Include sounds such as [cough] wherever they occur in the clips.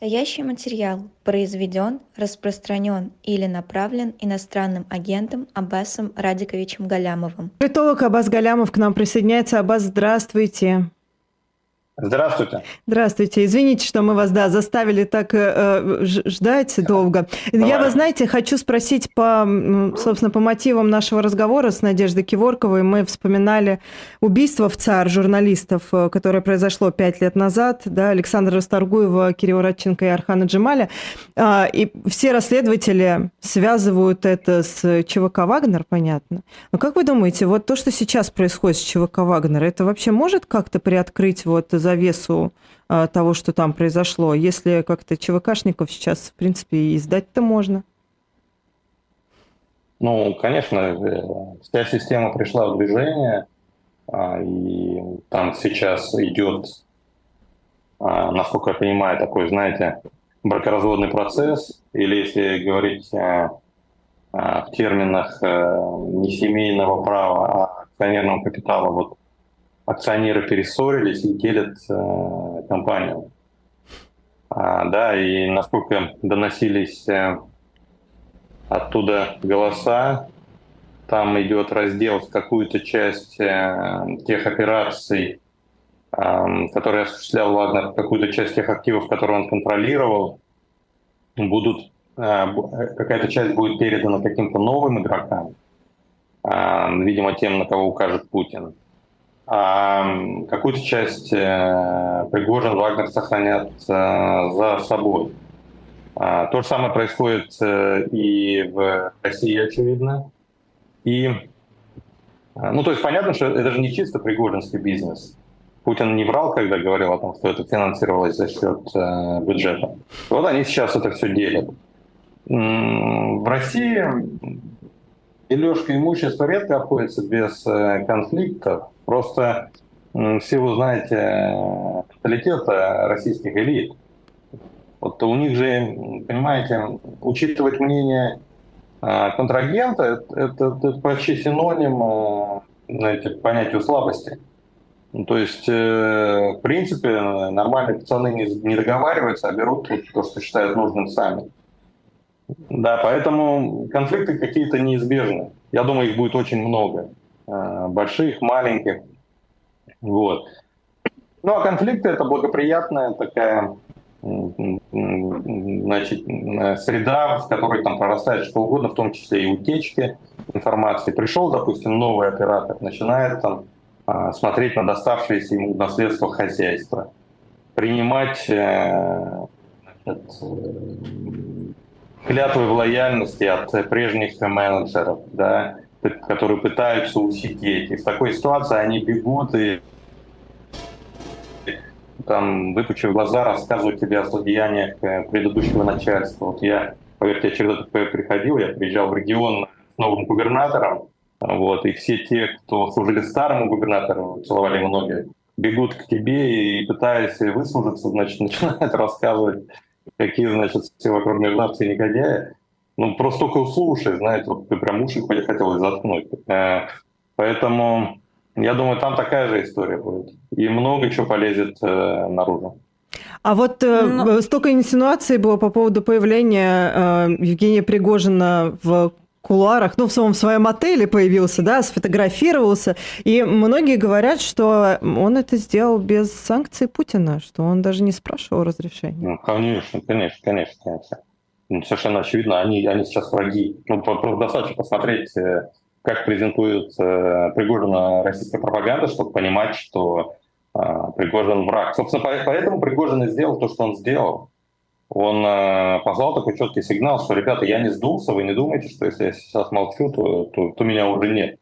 Настоящий материал произведен, распространен или направлен иностранным агентом Аббасом Радиковичем Галямовым. Политолог Аббас Галямов к нам присоединяется. Аббас, здравствуйте. Здравствуйте. Здравствуйте. Извините, что мы вас, да, заставили так э, ждать долго. Давай. Я, вы знаете, хочу спросить по, собственно, по мотивам нашего разговора с Надеждой Киворковой. Мы вспоминали убийство в ЦАР журналистов, э, которое произошло пять лет назад, да, Александра Расторгуева, Кирилла Радченко и Архана Джемаля. А, и все расследователи связывают это с ЧВК «Вагнер», понятно. Но как вы думаете, вот то, что сейчас происходит с ЧВК «Вагнер», это вообще может как-то приоткрыть вот завесу а, того, что там произошло, если как-то ЧВКшников сейчас, в принципе, издать-то можно? Ну, конечно, э, вся система пришла в движение, а, и там сейчас идет, а, насколько я понимаю, такой, знаете, бракоразводный процесс, или если говорить в терминах э, не семейного права, а акционерного капитала, вот акционеры перессорились и делят э, компанию. А, да, и насколько доносились э, оттуда голоса, там идет раздел в какую-то часть э, тех операций, э, которые осуществлял Вагнер, какую-то часть тех активов, которые он контролировал, будут э, какая-то часть будет передана каким-то новым игрокам, э, видимо, тем, на кого укажет Путин а какую-то часть э, Пригожин, Вагнер сохранят э, за собой. А, то же самое происходит э, и в России, очевидно. И, ну, то есть понятно, что это же не чисто пригожинский бизнес. Путин не врал, когда говорил о том, что это финансировалось за счет бюджета. Вот они сейчас это все делят. В России дележка имущества редко обходится без конфликтов. Просто все вы знаете менталитета российских элит. Вот у них же, понимаете, учитывать мнение а, контрагента это, это, это почти синоним знаете, понятию слабости. Ну, то есть, э, в принципе, нормальные пацаны не, не договариваются, а берут то, что считают нужным сами. Да, поэтому конфликты какие-то неизбежны. Я думаю, их будет очень много. Э, больших, маленьких. Вот. Ну а конфликты это благоприятная такая значит, среда, в которой там прорастает что угодно, в том числе и утечки информации. Пришел, допустим, новый оператор, начинает там а, смотреть на доставшееся ему наследство хозяйства, принимать э, клятвы в лояльности от прежних менеджеров, да, которые пытаются усидеть. И в такой ситуации они бегут и там, выпучив глаза, рассказывают тебе о злодеяниях э, предыдущего начальства. Вот я, поверьте, я через это приходил, я приезжал в регион с новым губернатором, вот, и все те, кто служили старому губернатору, целовали ему ноги, бегут к тебе и пытаясь выслужиться, значит, [laughs] начинают рассказывать, какие, значит, все вокруг мерзавцы и негодяи ну, просто только услышать, знаете, вот ты прям уши хотелось заткнуть. Э, поэтому я думаю, там такая же история будет. И много чего полезет э, наружу. А вот э, Но... Ну, столько инсинуаций было по поводу появления э, Евгения Пригожина в кулуарах, ну, в своем, в своем отеле появился, да, сфотографировался. И многие говорят, что он это сделал без санкций Путина, что он даже не спрашивал разрешения. Ну, конечно, конечно, конечно, конечно. Ну, совершенно очевидно, они, они сейчас враги. Ну, достаточно посмотреть, э, как презентует э, Пригожина российская пропаганда, чтобы понимать, что э, Пригожин враг. Собственно, поэтому Пригожин и сделал то, что он сделал. Он э, послал такой четкий сигнал, что, ребята, я не сдулся, вы не думаете, что если я сейчас молчу, то, то, то меня уже нет.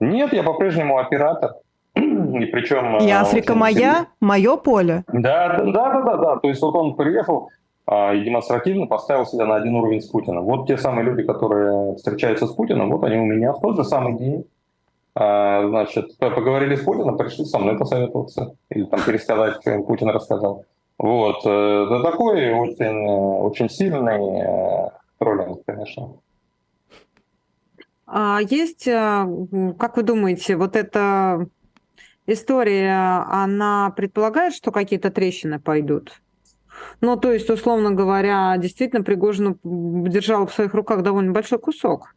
Нет, я по-прежнему оператор. [clears throat] И причем... И Африка моя, мое поле. Да, да, да, да, да. То есть вот он приехал, и демонстративно поставил себя на один уровень с Путиным. Вот те самые люди, которые встречаются с Путиным, вот они у меня в тот же самый день а, значит, поговорили с Путиным, пришли со мной посоветоваться или там пересказать, что им Путин рассказал. Вот. Э, это такой очень, очень сильный э, троллинг, конечно. А есть, э, как вы думаете, вот эта история, она предполагает, что какие-то трещины пойдут? Ну, то есть, условно говоря, действительно Пригожин держал в своих руках довольно большой кусок.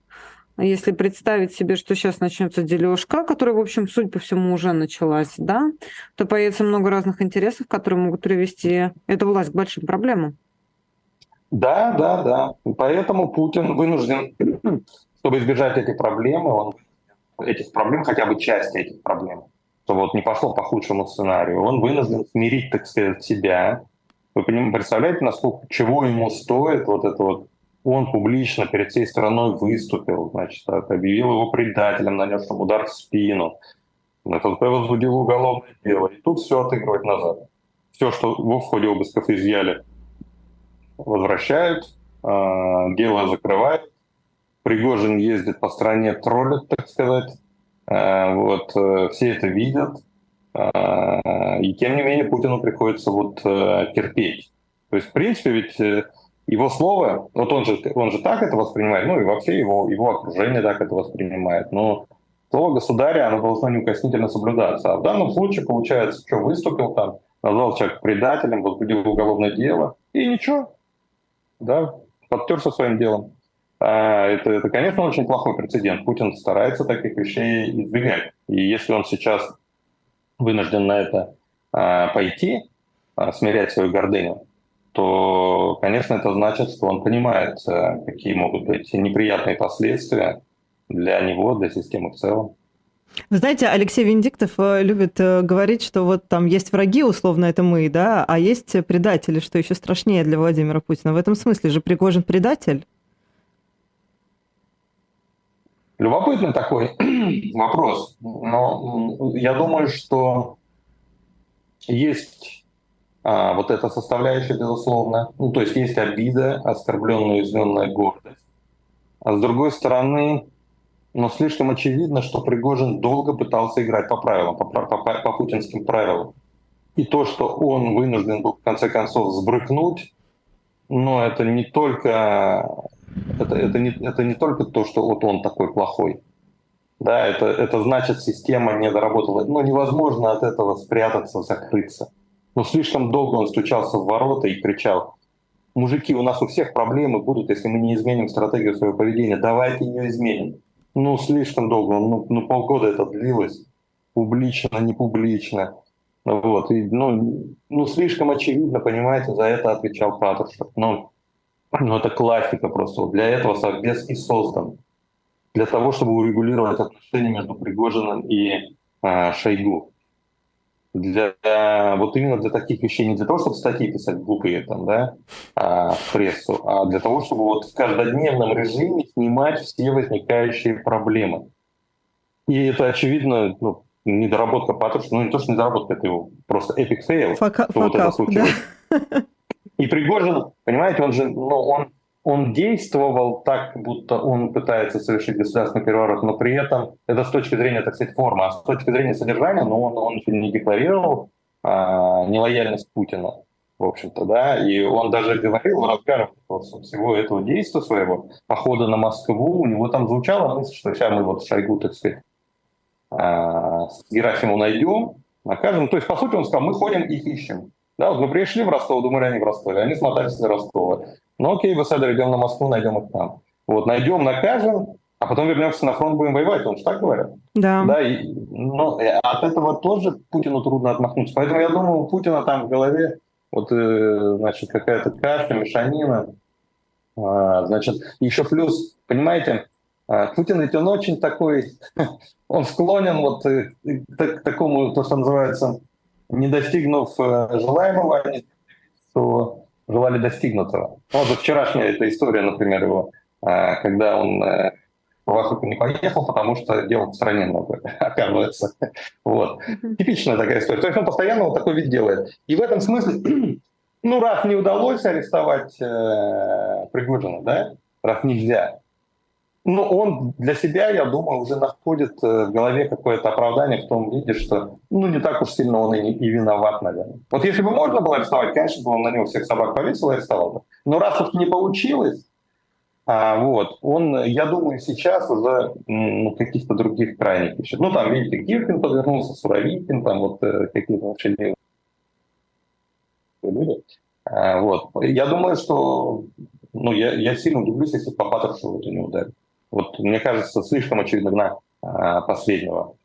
Если представить себе, что сейчас начнется дележка, которая, в общем, судя по всему, уже началась, да, то появится много разных интересов, которые могут привести эту власть к большим проблемам. Да, да, да. Поэтому Путин вынужден, [clears throat] чтобы избежать этих проблем, он этих проблем, хотя бы части этих проблем, чтобы вот не пошло по худшему сценарию, он вынужден смирить, так сказать, себя. Вы представляете, насколько, чего ему стоит вот это вот он публично перед всей страной выступил, значит, объявил его предателем, нанесшим удар в спину, ФСБ возбудил уголовное дело. И тут все отыгрывать назад. Все, что в ходе обысков изъяли, возвращают, а, дело закрывают. Пригожин ездит по стране, троллит, так сказать. А, вот, э, все это видят. А, и тем не менее Путину приходится вот э, терпеть. То есть, в принципе, ведь э, его слово, вот он же, он же так это воспринимает, ну и вообще его, его окружение так это воспринимает, но слово государя, оно должно неукоснительно соблюдаться. А в данном случае, получается, что выступил там, назвал человека предателем, возбудил уголовное дело, и ничего, да, подтерся своим делом. А это, это, конечно, очень плохой прецедент. Путин старается таких вещей избегать. И если он сейчас вынужден на это а, пойти, а, смирять свою гордыню, то, конечно, это значит, что он понимает, э, какие могут быть неприятные последствия для него, для системы в целом. Вы знаете, Алексей Венедиктов э, любит э, говорить, что вот там есть враги, условно, это мы, да, а есть предатели, что еще страшнее для Владимира Путина. В этом смысле же Пригожин предатель? Любопытный такой [clears throat] вопрос. Но я думаю, что есть а, вот эта составляющая, безусловно. Ну, то есть есть обида, оскорбленная, уязвленная гордость. А с другой стороны, но ну, слишком очевидно, что Пригожин долго пытался играть по правилам, по, по, по, по путинским правилам. И то, что он вынужден был в конце концов сбрыкнуть, но это не только это, это, не, это не только то, что вот он такой плохой. Да, это, это значит, система не доработала. Но невозможно от этого спрятаться, закрыться. Но слишком долго он стучался в ворота и кричал, мужики, у нас у всех проблемы будут, если мы не изменим стратегию своего поведения, давайте ее изменим. Ну, слишком долго, ну, ну полгода это длилось, публично, не публично. Вот, и, ну, ну, слишком очевидно, понимаете, за это отвечал Патрушев. Ну, ну, это классика просто. Для этого Совбез и создан. Для того, чтобы урегулировать отношения между Пригожиным и э, Шойгу для вот именно для таких вещей, не для того, чтобы статьи писать глупые там, да, а, в прессу, а для того, чтобы вот в каждодневном режиме снимать все возникающие проблемы. И это, очевидно, ну, недоработка Патрушева, ну не то, что недоработка, это его просто epic fail, что вот это случилось. Да? И Пригожин, понимаете, он же, ну, он он действовал так, будто он пытается совершить государственный переворот, но при этом это с точки зрения, так сказать, формы, а с точки зрения содержания, ну, он, он не декларировал а, нелояльность Путина, в общем-то, да, и он даже говорил в разгар всего этого действия своего, похода на Москву, у него там звучала мысль, что сейчас мы вот Шойгу, так сказать, а, с Герасимовым найдем, накажем. То есть, по сути, он сказал, мы ходим их ищем. Да, вот мы пришли в Ростов, думали, они в Ростове, они смотались до Ростова. Ну окей, Беседер, идем на Москву, найдем их там. Вот, найдем, накажем, а потом вернемся на фронт, будем воевать. Он же так говорят. Да. да и, но ну, от этого тоже Путину трудно отмахнуться. Поэтому я думаю, у Путина там в голове вот, э, значит, какая-то каша, мешанина. А, значит, еще плюс, понимаете, а, Путин ведь он очень такой, [laughs] он склонен вот э, к такому, то, что называется, не достигнув э, желаемого, то желали достигнутого. Ну, вот вчерашняя эта история, например, его, а, когда он э, в Африку не поехал, потому что дел в стране много, [laughs] оказывается. Вот. Типичная такая история. То есть он постоянно вот такой вид делает. И в этом смысле, [clears throat] ну, раз не удалось арестовать э, Пригожина, да, раз нельзя, ну, он для себя, я думаю, уже находит э, в голове какое-то оправдание в том виде, что ну не так уж сильно он и, и виноват, наверное. Вот если бы можно было арестовать, конечно, бы он на него всех собак повесил и арестовал бы. Но раз уж не получилось, а, вот, он, я думаю, сейчас уже ну, каких-то других крайних ищет. Ну, там, видите, Гиркин подвернулся, Суровикин, там вот э, какие-то вообще люди. Вот. Я думаю, что ну, я, я сильно удивлюсь, если по Патрушеву это не ударит. Вот мне кажется, слишком очевидно на последнего.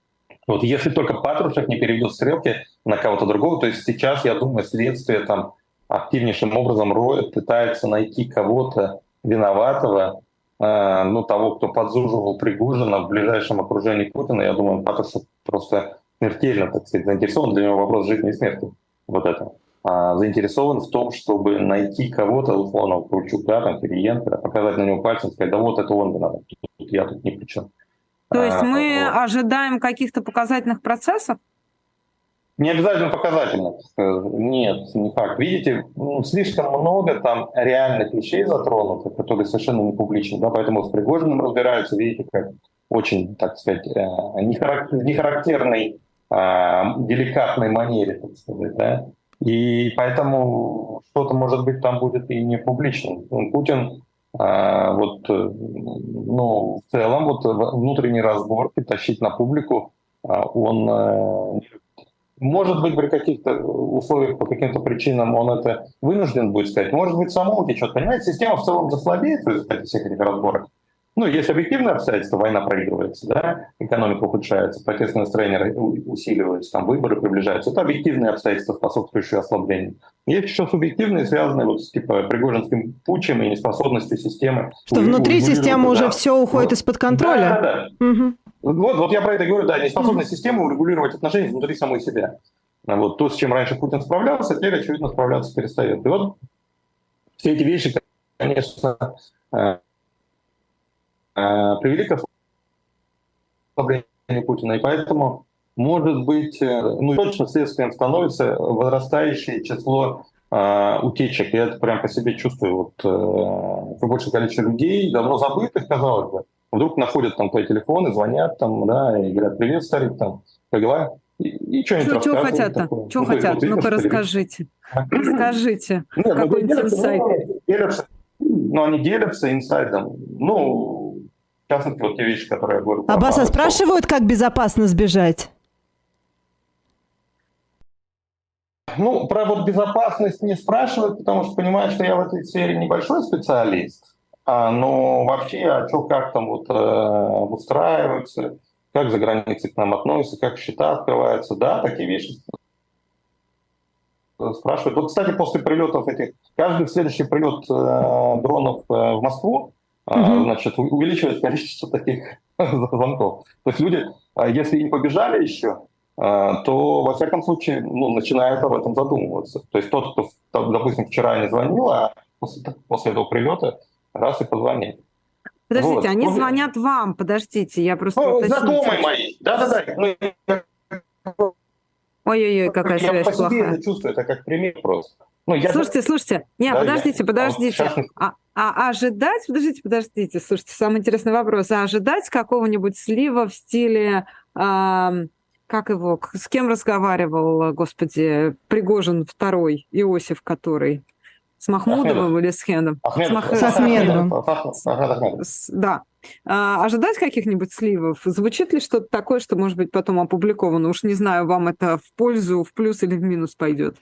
Вот если только Патрушев не переведет стрелки на кого-то другого, то есть сейчас, я думаю, следствие там активнейшим образом роет, пытается найти кого-то виноватого, э, ну, того, кто подзуживал Пригожина в ближайшем окружении Путина. Я думаю, Патрушев просто смертельно, так сказать, заинтересован. Для него вопрос жизни и смерти. Вот это. А, заинтересован в том, чтобы найти кого-то, условно, Кручука, там, Кириенко, показать на него пальцем, сказать, да вот это он виноват, я тут ни при чем. То есть а, мы вот. ожидаем каких-то показательных процессов? Не обязательно показательных. Нет, не факт. Видите, ну, слишком много там реальных вещей затронуто, которые совершенно не публичны. Да? Поэтому с Пригожиным разбираются, видите, как очень, так сказать, э, нехарактерной, а, деликатной манере, так сказать. Да? И поэтому что-то, может быть, там будет и не публичным. Ну, Путин а, вот, э, ну, в целом, вот внутренние разборки тащить на публику а, он э, может быть, при каких-то условиях, по каким-то причинам он это вынужден будет сказать. Может быть, само утечет. Понимаете, система в целом заслабеет в результате всех этих разборок. Ну, есть объективные обстоятельства, война проигрывается, да, экономика ухудшается, протестное настроение усиливается, там выборы приближаются. Это объективные обстоятельства, способствующие ослаблению. Есть еще субъективные, связанные вот с типа Пригожинским путчем и неспособностью системы. Что внутри системы да. уже все уходит вот. из-под контроля. Да, да, да. Угу. Вот, вот я про это говорю, да, неспособность угу. системы урегулировать отношения внутри самой себя. Вот то, с чем раньше Путин справлялся, теперь, очевидно, справляться перестает. И вот все эти вещи, конечно, Э, привели к ослаблению Путина. И поэтому, может быть, э, ну точно следствием становится возрастающее число э, утечек. Я это прям по себе чувствую. Вот э, большее количество людей, давно забытых, казалось бы, вдруг находят там твои телефоны, звонят там, да, и говорят, привет, старик, там, как дела? И, и что-нибудь Что хотят-то? Что ну, хотят? Вот, Ну-ка расскажите. Расскажите. Нет, ну, Какой-нибудь инсайт. Делятся, ну, они делятся инсайдом. Ну, частности, вот те вещи, которые я говорю. Аббаса спрашивают, как безопасно сбежать? Ну, про вот безопасность не спрашивают, потому что понимают, что я в этой сфере небольшой специалист. А, но вообще, а что, как там вот э, устраиваются, как за границей к нам относятся, как счета открываются, да, такие вещи спрашивают. Вот, кстати, после прилетов этих, каждый следующий прилет э, дронов э, в Москву, угу. значит, увеличивает количество таких [laughs] звонков. То есть люди, а, если не побежали еще, а, то, во всяком случае, ну, начинают об этом задумываться. То есть тот, кто, допустим, вчера не звонил, а после, после этого прилета раз и позвонит. Подождите, вот. они ну, звонят вам, подождите, я просто... Ну, знакомые мои, да-да-да. Ну, Ой-ой-ой, какая я связь по себе плохая. чувствую, это как пример просто. Ну, я... Слушайте, слушайте, нет, да, подождите, я... подождите. [laughs] А, а ожидать, подождите, подождите, слушайте, самый интересный вопрос. А ожидать какого-нибудь слива в стиле, а, как его, с кем разговаривал, господи, Пригожин второй, Иосиф который? С Махмудовым или с Хендом? С, Мах... с Ахмедовым. Да. А, ожидать каких-нибудь сливов? Звучит ли что-то такое, что может быть потом опубликовано? Уж не знаю, вам это в пользу, в плюс или в минус пойдет.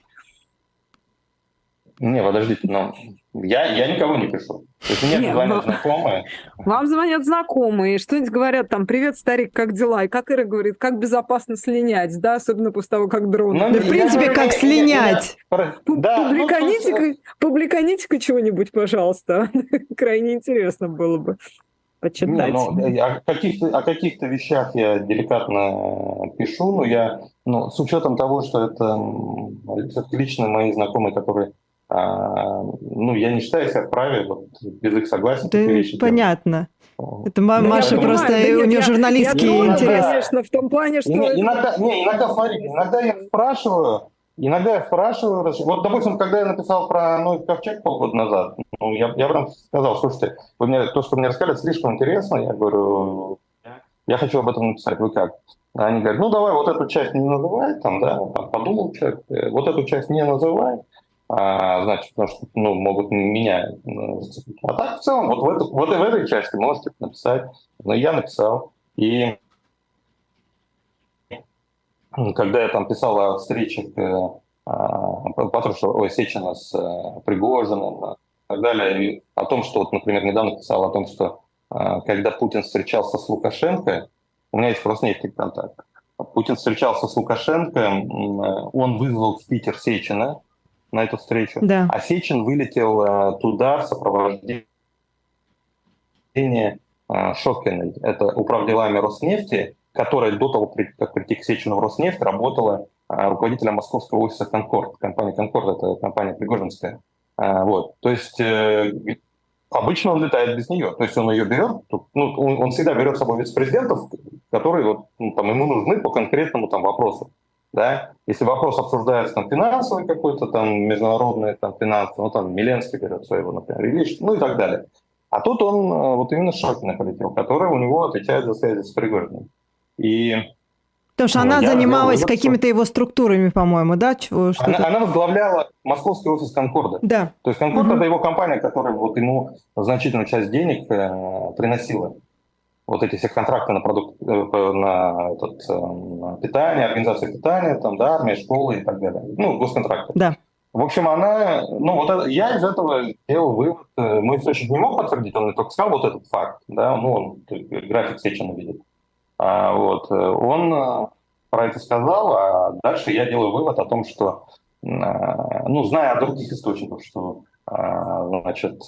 Не, подождите, но я, я никого не пишу. То есть мне Нет, звонят но... знакомые. Вам звонят знакомые, что-нибудь говорят там, привет, старик, как дела? И как Ира говорит, как безопасно слинять, да, особенно после того, как дрон. Ну, да, в принципе, я, как я, слинять. Я, да, публиканите-ка, ну, публиканите-ка чего-нибудь, пожалуйста. [laughs] Крайне интересно было бы почитать. Не, ну, о, каких-то, о каких-то вещах я деликатно пишу, но я, ну, с учетом того, что это лично мои знакомые, которые ну, я не считаю себя вправе вот, без их согласия. Да, вещи понятно. Делать. Это да Маша я просто, понимаю, да у нее журналистский я, я интерес. Конечно, в том плане, что... И, иногда, не, иногда, смотрите, иногда я спрашиваю, иногда я спрашиваю, вот, допустим, когда я написал про Ной Ковчег полгода назад, ну, я, я прям сказал, слушайте, вы мне, то, что мне рассказали, слишком интересно, я говорю, я хочу об этом написать, вы как? Они говорят, ну давай вот эту часть не называй, там, да, там, подумал человек, э, вот эту часть не называй, а, значит, потому что ну, могут меня зацепить. А так в целом, вот в, эту, вот в этой части можете написать. Но я написал. И когда я там писал о встречах э, Патрушева, Сечина с Пригожиным и так далее. И о том, что, вот, например, недавно писал о том, что когда Путин встречался с Лукашенко, у меня есть просто некий контакт. Путин встречался с Лукашенко, он вызвал в Питер Сечина на эту встречу, да. а Сечин вылетел туда в сопровождении Шокиной. Это управделами Роснефти, которая до того, как прийти к Сечину в Роснефть, работала руководителем московского офиса «Конкорд». Компания «Конкорд» — это компания Пригожинская. Вот. То есть э, Обычно он летает без нее. То есть он ее берет, ну, он, он всегда берет с собой вице-президентов, которые вот, ну, там, ему нужны по конкретному там, вопросу. Да? Если вопрос обсуждается там, финансовый какой-то, там, международный там, финансы, ну, там, Миленский берет своего, например, или, ну и так далее. А тут он э, вот именно Шокина полетел, который у него отвечает за связи с Пригожиным. И Потому что она занималась какими-то его структурами, по-моему, да? Чего, она, она возглавляла московский офис Конкорда. Да. То есть Конкорд угу. это его компания, которая вот ему значительную часть денег э, приносила. Вот эти все контракты на продукт, э, на, этот, э, на питание, организация питания, там, да, армия, школы и так далее. Ну, госконтракты. Да. В общем, она, ну вот это, я из этого сделал вывод. Э, мой источник не мог подтвердить, он мне только сказал вот этот факт, да, ну он график Сечина видит. А, вот, он про это сказал, а дальше я делаю вывод о том, что, ну, зная о других источниках, что, значит,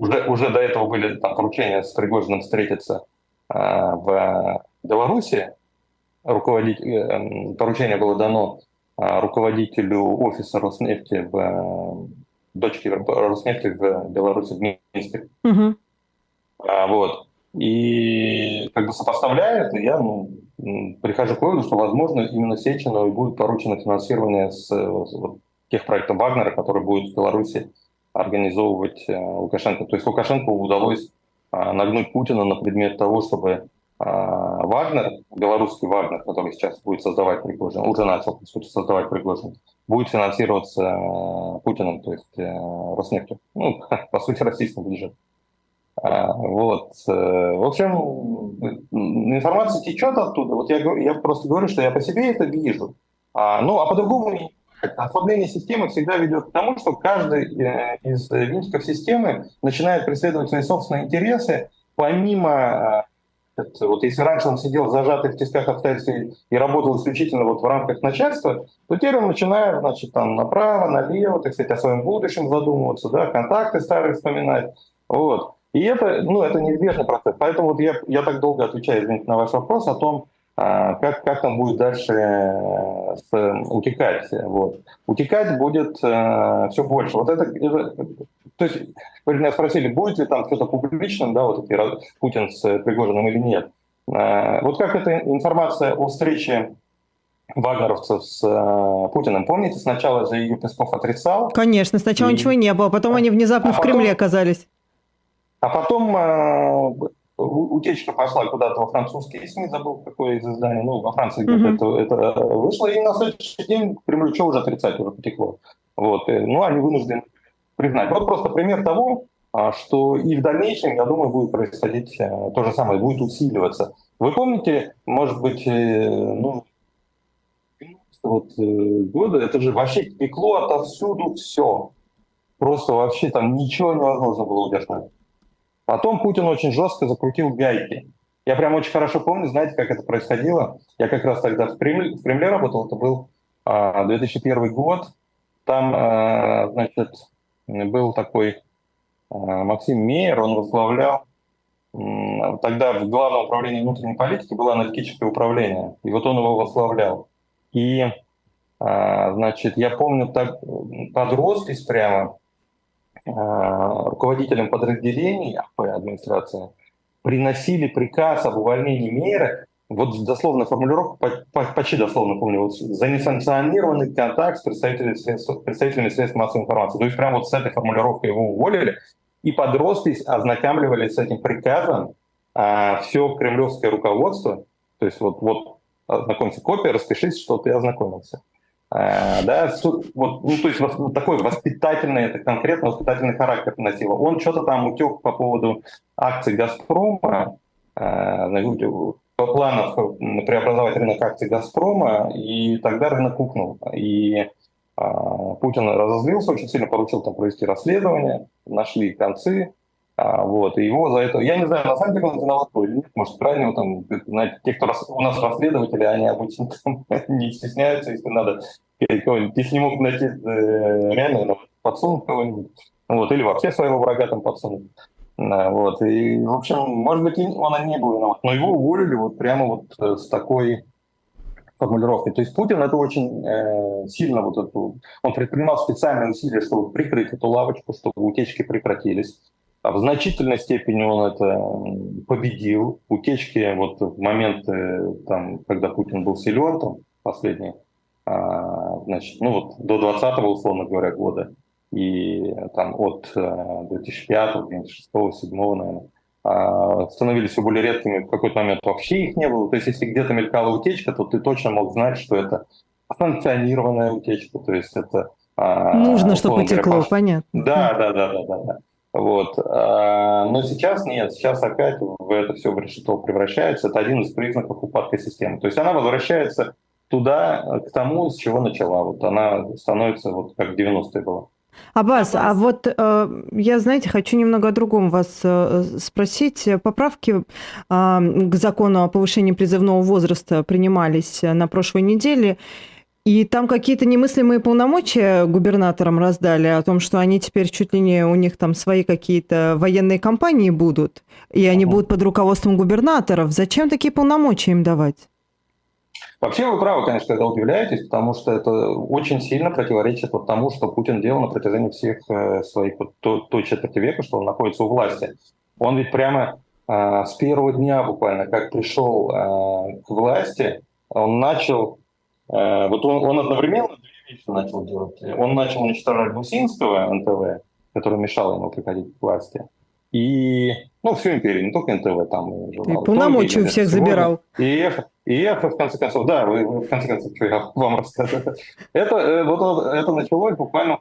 уже, уже до этого были там поручения с Пригожиным встретиться в Беларуси, руководить, поручение было дано руководителю офиса Роснефти в дочке Роснефти в Беларуси, в Минске. Угу. Вот. И как бы сопоставляя это, я ну, прихожу к выводу, что, возможно, именно Сечину будет поручено финансирование с, вот, тех проектов Вагнера, которые будет в Беларуси организовывать э, Лукашенко. То есть Лукашенко удалось э, нагнуть Путина на предмет того, чтобы э, Вагнер, белорусский Вагнер, который сейчас будет создавать Пригожин, уже начал, по сути, создавать Пригожин, будет финансироваться Путиным, то есть Роснефтью. Ну, [laughs] по сути, российским бюджетом. А, вот. В общем, информация течет оттуда. Вот я, я просто говорю, что я по себе это вижу. А, ну, а по-другому Ослабление системы всегда ведет к тому, что каждый э, из винтиков системы начинает преследовать свои собственные интересы, помимо э, вот если раньше он сидел зажатый в тисках обстоятельств и работал исключительно вот в рамках начальства, то теперь он начинает, значит, там направо, налево, так сказать, о своем будущем задумываться, да, контакты старые вспоминать. Вот. И это, ну, это неизбежный процесс. Поэтому вот я, я так долго отвечаю, извините, на ваш вопрос о том, как, как там будет дальше э, с, утекать. Вот. Утекать будет э, все больше. Вот это, это, то есть, вы меня спросили, будет ли там что-то публичным, да, вот эти Путин с Пригожиным или нет. Э, вот как эта информация о встрече вагнеровцев с э, Путиным. Помните, сначала же ее Песков отрицал? Конечно, сначала и... ничего не было, потом а, они внезапно а в потом... Кремле оказались. А потом э, утечка пошла куда-то во французские СМИ, забыл, какое из изданий, ну, во Франции где-то это, это вышло, и на следующий день Кремлю что уже отрицать, уже потекло. Вот. И, ну, они вынуждены признать. Вот просто пример того, а, что и в дальнейшем, я думаю, будет происходить э, то же самое, будет усиливаться. Вы помните, может быть, э, ну, вот, э, года, это же вообще текло отовсюду все. Просто вообще там ничего невозможно было удержать. Потом Путин очень жестко закрутил гайки. Я прям очень хорошо помню, знаете, как это происходило. Я как раз тогда в Кремле, в Кремле работал, это был а, 2001 год. Там, а, значит, был такой а, Максим Мейер, он возглавлял Тогда в Главном управлении внутренней политики было аналитическое управление, и вот он его возглавлял. И, а, значит, я помню, так подрослись прямо, руководителям подразделений АП администрации приносили приказ об увольнении мэра, вот дословно формулировку, почти дословно помню, вот, за несанкционированный контакт с представителями средств, представителями средств массовой информации. То есть прямо вот с этой формулировкой его уволили, и подростки ознакомливались с этим приказом а, все кремлевское руководство, то есть вот, вот ознакомься, копия, распишись, что ты ознакомился. Э, да, вот, ну, то есть вот такой воспитательный, это конкретно воспитательный характер носило. Он что-то там утек по поводу акций «Газпрома», э, планов преобразовать рынок акций «Газпрома», и тогда рынок укнул. И Путин разозлился очень сильно, поручил там провести расследование, нашли концы, а, вот, и его за это... Я не знаю, на самом деле он виноват или нет, может, правильно, там, знаете, те, кто рас... у нас расследователи, они обычно там, [laughs] не стесняются, если надо если не могут найти э, реально подсунуть кого-нибудь, вот, или вообще своего врага там подсунуть. Вот, и, в общем, может быть, он и не был виноват, но его уволили вот прямо вот э, с такой формулировкой. То есть Путин это очень э, сильно вот эту, он предпринимал специальные усилия, чтобы прикрыть эту лавочку, чтобы утечки прекратились. А в значительной степени он это победил. Утечки вот в момент, там, когда Путин был силен, там, последние, а, значит, ну вот до 20 условно говоря, года, и там от 2005, 2006, 2007, наверное, становились все более редкими, в какой-то момент вообще их не было. То есть если где-то мелькала утечка, то ты точно мог знать, что это санкционированная утечка, то есть это... А, Нужно, чтобы говоря, понятно. Да, да, да, да, да. да. Вот. Но сейчас нет, сейчас опять в это все в решето превращается. Это один из признаков упадка системы. То есть она возвращается туда, к тому, с чего начала. Вот она становится вот как в 90-е была. Аббас, а вот э, я, знаете, хочу немного о другом вас э, спросить. Поправки э, к закону о повышении призывного возраста принимались на прошлой неделе. И там какие-то немыслимые полномочия губернаторам раздали о том, что они теперь чуть ли не у них там свои какие-то военные компании будут, и они будут под руководством губернаторов. Зачем такие полномочия им давать? Вообще вы правы, конечно, когда удивляетесь, потому что это очень сильно противоречит вот тому, что Путин делал на протяжении всех э, своих вот той, той четверти века, что он находится у власти. Он ведь прямо э, с первого дня буквально, как пришел э, к власти, он начал, вот он, он одновременно две вещи начал делать. Он начал уничтожать Гусинского НТВ, который мешал ему приходить к власти. И, ну, всю империю, не только НТВ, там и журнал. И полномочия у всех забирал. И Эхо, и Эхо, в конце концов, да, вы, в конце концов, что я вам рассказываю. Это, э, вот это началось буквально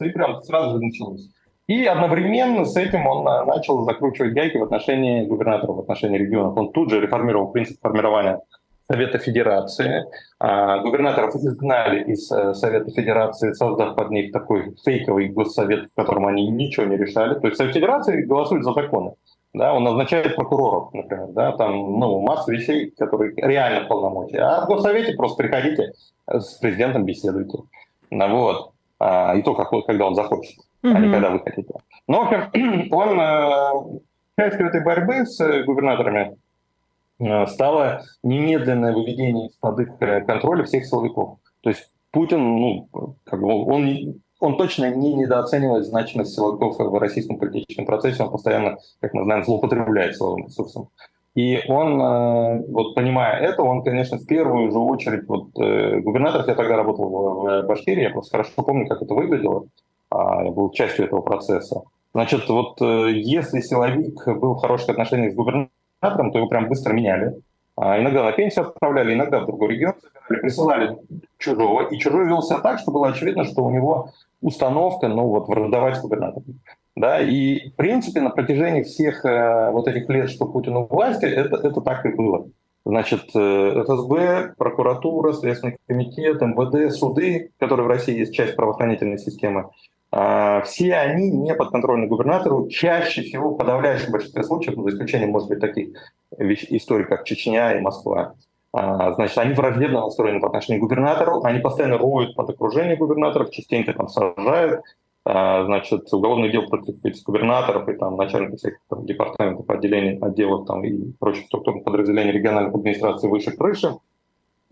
и прям сразу же началось. И одновременно с этим он э, начал закручивать гайки в отношении губернаторов, в отношении регионов. Он тут же реформировал принцип формирования Совета Федерации. А, губернаторов изгнали из э, Совета Федерации, создав под них такой фейковый госсовет, в котором они ничего не решали. То есть Совет Федерации голосует за законы. Да, он назначает прокуроров, например, да, там, ну, масса вещей, которые реально полномочия. А в Госсовете просто приходите с президентом беседуйте. Ну, вот. А, и то, как, когда он захочет, mm-hmm. а не когда вы хотите. Но, в общем, [clears throat] он э, частью этой борьбы с губернаторами Э, стало немедленное выведение из-под их контроля всех силовиков. То есть Путин, ну, как бы он, он точно не недооценивает значимость силовиков в российском политическом процессе, он постоянно, как мы знаем, злоупотребляет силовым ресурсом. И он, э, вот понимая это, он, конечно, в первую же очередь, вот э, губернатор, я тогда работал в Башкирии, я просто хорошо помню, как это выглядело, а, я был частью этого процесса. Значит, вот если силовик был в хороших отношениях с губернатором, то его прям быстро меняли. А иногда на пенсию отправляли, иногда в другой регион забирали, присылали чужого. И чужой вел себя так, что было очевидно, что у него установка, ну вот, враждовать с губернатором. Да, и в принципе на протяжении всех э, вот этих лет, что Путин у власти, это, это так и было. Значит, э, ФСБ, прокуратура, Следственный комитет, МВД, суды, которые в России есть часть правоохранительной системы, все они не подконтрольны губернатору. Чаще всего, в подавляющем большинстве случаев, ну, за исключением, может быть, таких историй, как Чечня и Москва, а, значит, они враждебно настроены по отношению к губернатору, они постоянно роют под окружение губернаторов, частенько там сажают, а, значит, уголовный дел против губернаторов и там начальников всех там, департаментов, отделений, отделов там, и прочих структурных подразделений региональных администраций выше крыши.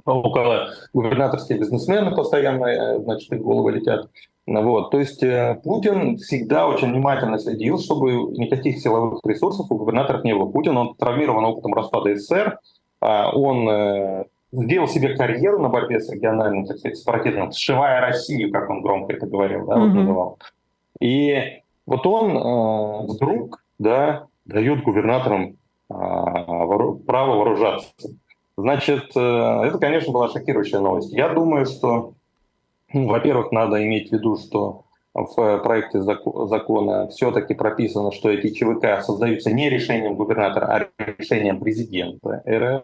Около губернаторские бизнесмены постоянно, э, значит, их головы летят. Вот. То есть э, Путин всегда очень внимательно следил, чтобы никаких силовых ресурсов у губернаторов не было. Путин, он травмирован опытом распада СССР, а он э, сделал себе карьеру на борьбе с региональным, так сказать, сепаратизмом, сшивая Россию, как он громко это говорил, да, mm-hmm. вот называл. И вот он вдруг, да, дает губернаторам э, право вооружаться. Значит, э, это, конечно, была шокирующая новость. Я думаю, что ну, во-первых, надо иметь в виду, что в проекте закона все-таки прописано, что эти ЧВК создаются не решением губернатора, а решением президента РФ.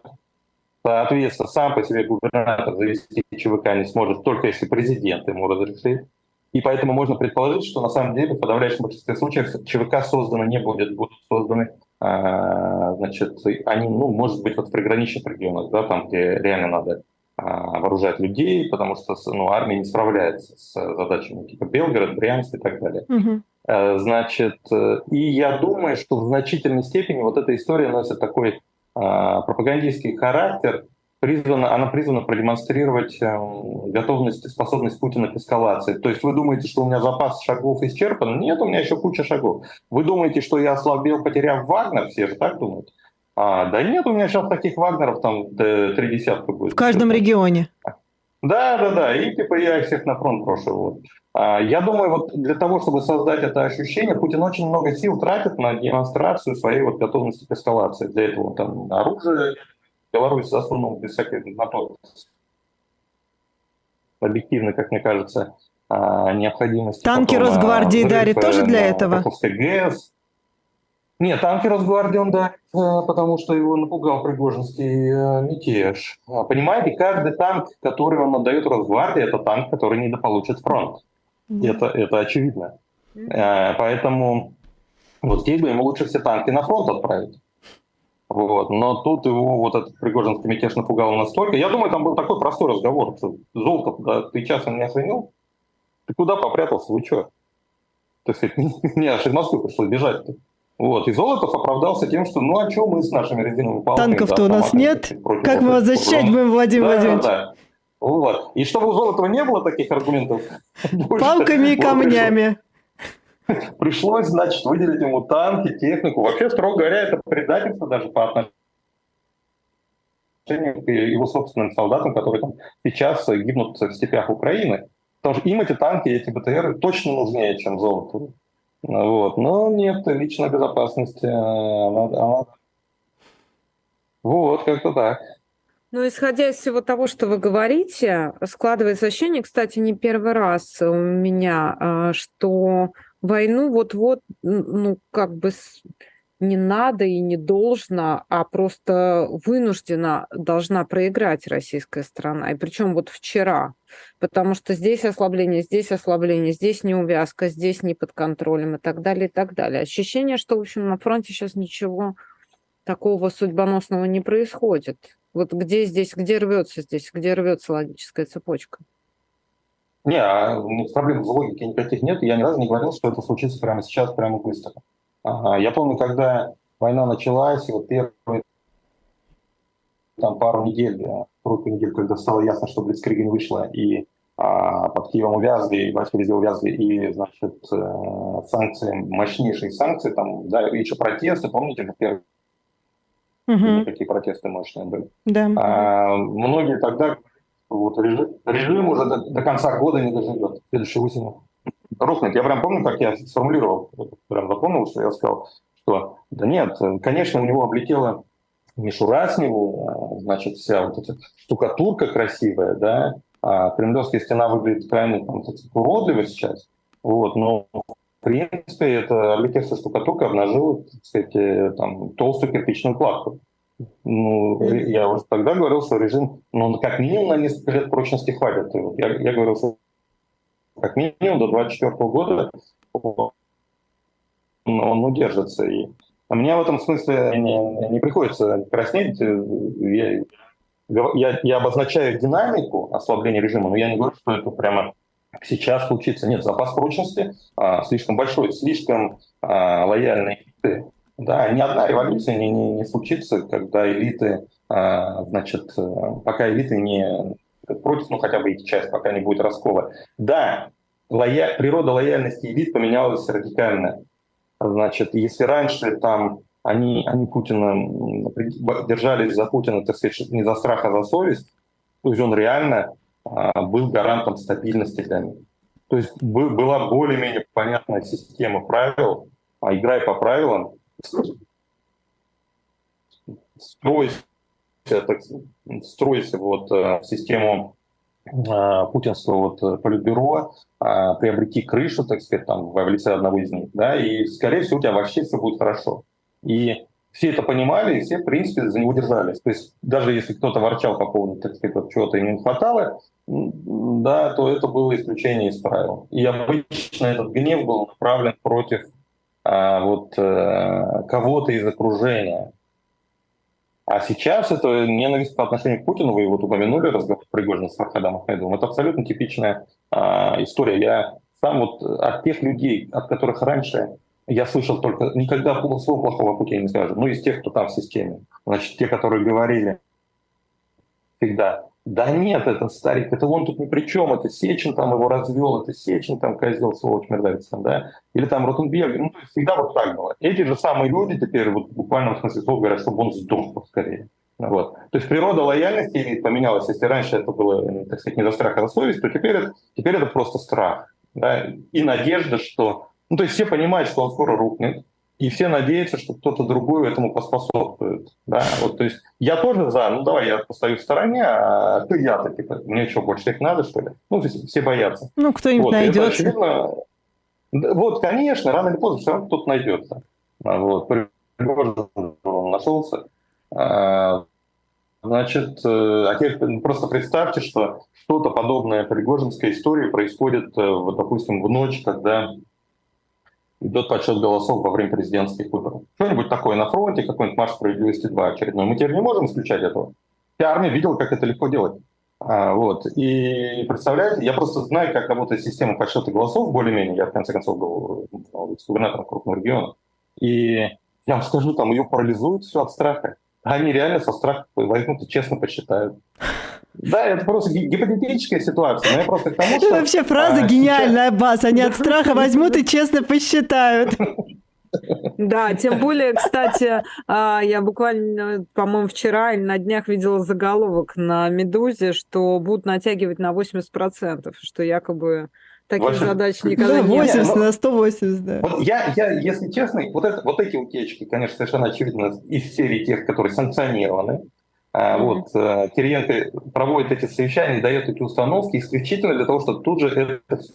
Соответственно, сам по себе губернатор завести ЧВК не сможет, только если президент ему разрешит. И поэтому можно предположить, что на самом деле в подавляющем большинстве случаев ЧВК создано не будет, будут созданы, значит, они, ну, может быть, вот в приграничных регионах, да, там, где реально надо а, вооружать людей, потому что ну, армия не справляется с задачами типа Белгород, Брянск и так далее. Угу. Значит, э, и я думаю, что в значительной степени вот эта история носит такой а, пропагандистский характер, призвана, она призвана продемонстрировать э, готовность и способность Путина к эскалации. То есть вы думаете, что у меня запас шагов исчерпан? Нет, у меня еще куча шагов. Вы думаете, что я ослабел, потеряв Вагнер? Все же так думают. А, да нет, у меня сейчас таких Вагнеров там три десятка будет. В каждом регионе. Да, да, да. И типа я их всех на фронт брошу. Вот. А, я думаю, вот для того, чтобы создать это ощущение, Путин очень много сил тратит на демонстрацию своей вот готовности к эскалации. Для этого там оружие Беларусь засунул без на то объективно, как мне кажется, а, необходимости. Танки потом, Росгвардии дарит тоже для этого? ГЭС. Нет, танки Росгвардии он дарит, э, потому что его напугал Пригожинский э, мятеж. А, понимаете, каждый танк, который он отдает Росгвардии, это танк, который недополучит фронт. Mm-hmm. Это, это очевидно. Mm-hmm. Поэтому вот здесь бы ему лучше все танки на фронт отправить. Вот. Но тут его вот этот Пригожинский мятеж напугал настолько. Я думаю, там был такой простой разговор, Золотов, да, ты часом не охренел? Ты куда попрятался? Вы что? Так сказать, [laughs] не, аж из Москвы пришлось бежать. -то. Вот. И Золотов оправдался тем, что ну а что мы с нашими резиновыми палками... Танков-то да, у нас нет. Как мы вас защищать будем, Владимир да, Владимирович? Да, да. Вот. И чтобы у Золотова не было таких аргументов... [laughs] Палками и камнями. [laughs] Пришлось, значит, выделить ему танки, технику. Вообще, строго говоря, это предательство даже по отношению к его собственным солдатам, которые там сейчас гибнут в степях Украины. Потому что им эти танки, эти БТРы точно нужнее, чем золото. Вот. Но нет, личной безопасности. Она, она... Вот, как-то так. Ну, исходя из всего того, что вы говорите, складывается ощущение, кстати, не первый раз у меня, а, что войну вот-вот, ну, как бы не надо и не должно, а просто вынуждена должна проиграть российская страна. И причем вот вчера. Потому что здесь ослабление, здесь ослабление, здесь неувязка, здесь не под контролем и так далее, и так далее. Ощущение, что, в общем, на фронте сейчас ничего такого судьбоносного не происходит. Вот где здесь, где рвется здесь, где рвется логическая цепочка? Не, а проблем в логике никаких нет. Я ни разу не говорил, что это случится прямо сейчас, прямо быстро. Ага. Я помню, когда война началась, и вот первые там пару недель, пару недель, когда стало ясно, что Блицкриг не вышла, и а, под Киевом увязли, и вообще везде увязли, и, значит, э, санкции, мощнейшие санкции, там, да, еще протесты, помните, как первые угу. какие протесты мощные были. Да. А, многие тогда вот режим, режим уже до, до конца года не доживет, следующей осенью рухнет. Я прям помню, как я сформулировал, прям запомнил, что я сказал, что да нет, конечно, у него облетела мишура с него, а, значит, вся вот эта штукатурка красивая, да, а Кремлевская стена выглядит крайне там, уродливо сейчас, вот, но в принципе эта облетевшая штукатурка обнажила, так сказать, э, там, толстую кирпичную кладку. Ну, я уже тогда говорил, что режим, ну, как минимум на несколько лет прочности хватит. Я, я говорил, что как минимум до 2024 года он удержится. И а мне в этом смысле не, не приходится краснеть. Я, я, я обозначаю динамику ослабления режима, но я не говорю, что это прямо сейчас случится. Нет, запас прочности а, слишком большой, слишком а, лояльные да, ни одна революция не, не, не случится, когда элиты, а, значит, пока элиты не против, ну хотя бы их часть, пока не будет раскола. Да, лоя... природа лояльности элит поменялась радикально. Значит, если раньше там они, они Путина держались за Путина, так сказать, не за страх, а за совесть, то есть он реально а, был гарантом стабильности для них. То есть была более-менее понятная система правил, а играй по правилам, стройся, так, стройся вот, э, систему а, путинского вот политбюро а, приобрети крышу, так сказать, там, в лице одного из них, да, и, скорее всего, у тебя вообще все будет хорошо. И все это понимали, и все, в принципе, за него держались. То есть даже если кто-то ворчал по поводу, так сказать, вот чего-то им не хватало, да, то это было исключение из правил. И обычно этот гнев был направлен против а, вот а, кого-то из окружения. А сейчас это ненависть по отношению к Путину, вы вот упомянули разговор Пригожина с Фархадом Ахмедовым, это абсолютно типичная а, история. Я сам вот от тех людей, от которых раньше я слышал только, никогда слова плохого о не скажу, ну, из тех, кто там в системе. Значит, те, которые говорили всегда, да нет, это старик, это он тут ни при чем, это Сечин там его развел, это Сечин там козел, сволочь, мерзавец там, да, или там Ротенберг, ну, то есть всегда вот так было. Эти же самые люди теперь вот в смысле слов говорят, чтобы он сдох поскорее. Вот. То есть природа лояльности поменялась. Если раньше это было, так сказать, не за страх, а за совесть, то теперь это, теперь это просто страх. Да? И надежда, что ну, то есть все понимают, что он скоро рухнет, и все надеются, что кто-то другой этому поспособствует. Да? Вот, то есть я тоже за, ну давай я постою в стороне, а ты я-то, типа, мне что, больше всех надо, что ли? Ну, то есть все боятся. Ну, кто-нибудь вот, найдется. Очевидно, вот, конечно, рано или поздно все равно кто-то найдется. А вот, он нашелся. А, значит, э, а теперь просто представьте, что что-то подобное Пригожинской истории происходит, э, вот, допустим, в ночь, когда идет подсчет голосов во время президентских выборов. Что-нибудь такое на фронте, какой-нибудь марш справедливости 2 очередной. Мы теперь не можем исключать этого. Вся армия видела, как это легко делать. А, вот. И представляете, я просто знаю, как работает система подсчета голосов, более-менее. Я, в конце концов, был губернатором крупного региона. И я вам скажу, там ее парализует все от страха. Они реально со страха возьмут и честно посчитают. Да, это просто гипотетическая ситуация. Но я просто к тому, что... Вообще фраза а, гениальная, сейчас... Бас. Они от страха возьмут и честно посчитают. Да, тем более, кстати, а, я буквально, по-моему, вчера или на днях видела заголовок на «Медузе», что будут натягивать на 80%, что якобы таких 80... задач никогда да, 80 нет. на 180, да. Вот я, я, если честно, вот, это, вот эти утечки, конечно, совершенно очевидно из серии тех, которые санкционированы, Mm-hmm. Вот, э, Кириенко проводит эти совещания дает эти установки исключительно для того, чтобы тут же это все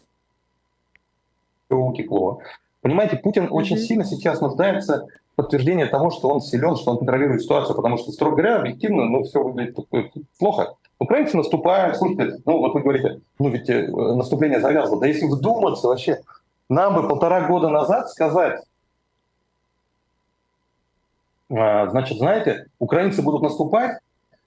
утекло. Понимаете, Путин mm-hmm. очень сильно сейчас нуждается в подтверждении того, что он силен, что он контролирует ситуацию, потому что, строго говоря, объективно, ну, все выглядит плохо. Украинцы наступают, слушайте, ну, вот вы говорите, ну, ведь э, наступление завязано. Да если вдуматься вообще, нам бы полтора года назад сказать, а, значит, знаете, украинцы будут наступать,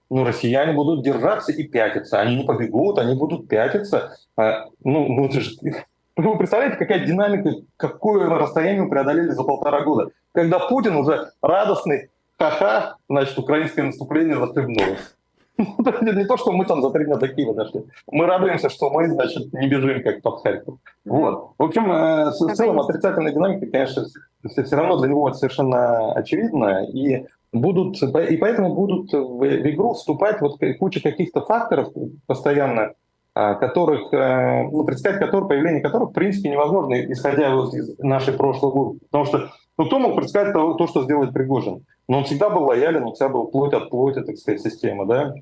ну, россияне будут держаться и пятиться. Они не побегут, они будут пятиться. А, ну, ну, это же... [laughs] Вы представляете, какая динамика, какое расстояние мы преодолели за полтора года? Когда Путин уже радостный, ха-ха, значит, украинское наступление захлебнулось. [laughs] Не то, что мы там за три дня Киева дошли. Мы радуемся, что мы, значит, не бежим, как под Харьков. Вот. В общем, э, в целом отрицательная динамика, конечно, все равно для него совершенно очевидна. И будут, и поэтому будут в игру вступать вот куча каких-то факторов постоянно, а, которых, э, ну, представить которых, появление которых, в принципе, невозможно, исходя из нашей прошлой группы. Потому что ну, кто мог предсказать то, то, что сделает Пригожин? Но он всегда был лоялен, он всегда был плоть от плоти, так сказать, системы, да?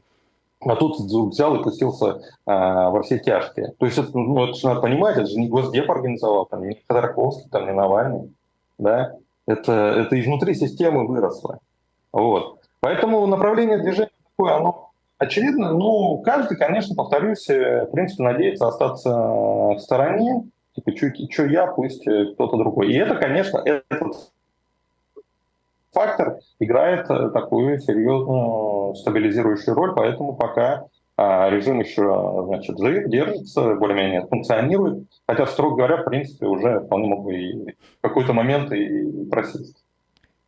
А тут взял и пустился а, во все тяжкие. То есть это, ну, это же надо понимать, это же не Госдеп организовал, там, не Ходорковский, там, не Навальный. Да? Это, это изнутри системы выросло. Вот. Поэтому направление движения такое, оно очевидно. Ну, каждый, конечно, повторюсь, э, в принципе, надеется остаться в стороне. Типа, что я, пусть э, кто-то другой. И это, конечно, этот фактор играет э, такую серьезную стабилизирующую роль, поэтому пока а, режим еще значит, жив, держится, более-менее функционирует, хотя, строго говоря, в принципе, уже вполне мог бы и в какой-то момент и просить.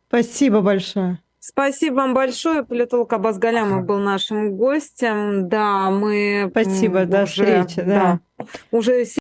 Спасибо большое. Спасибо вам большое. Политолог Абаз Галямов был нашим гостем. Да, мы Спасибо, уже, до встречи. Да. Да, уже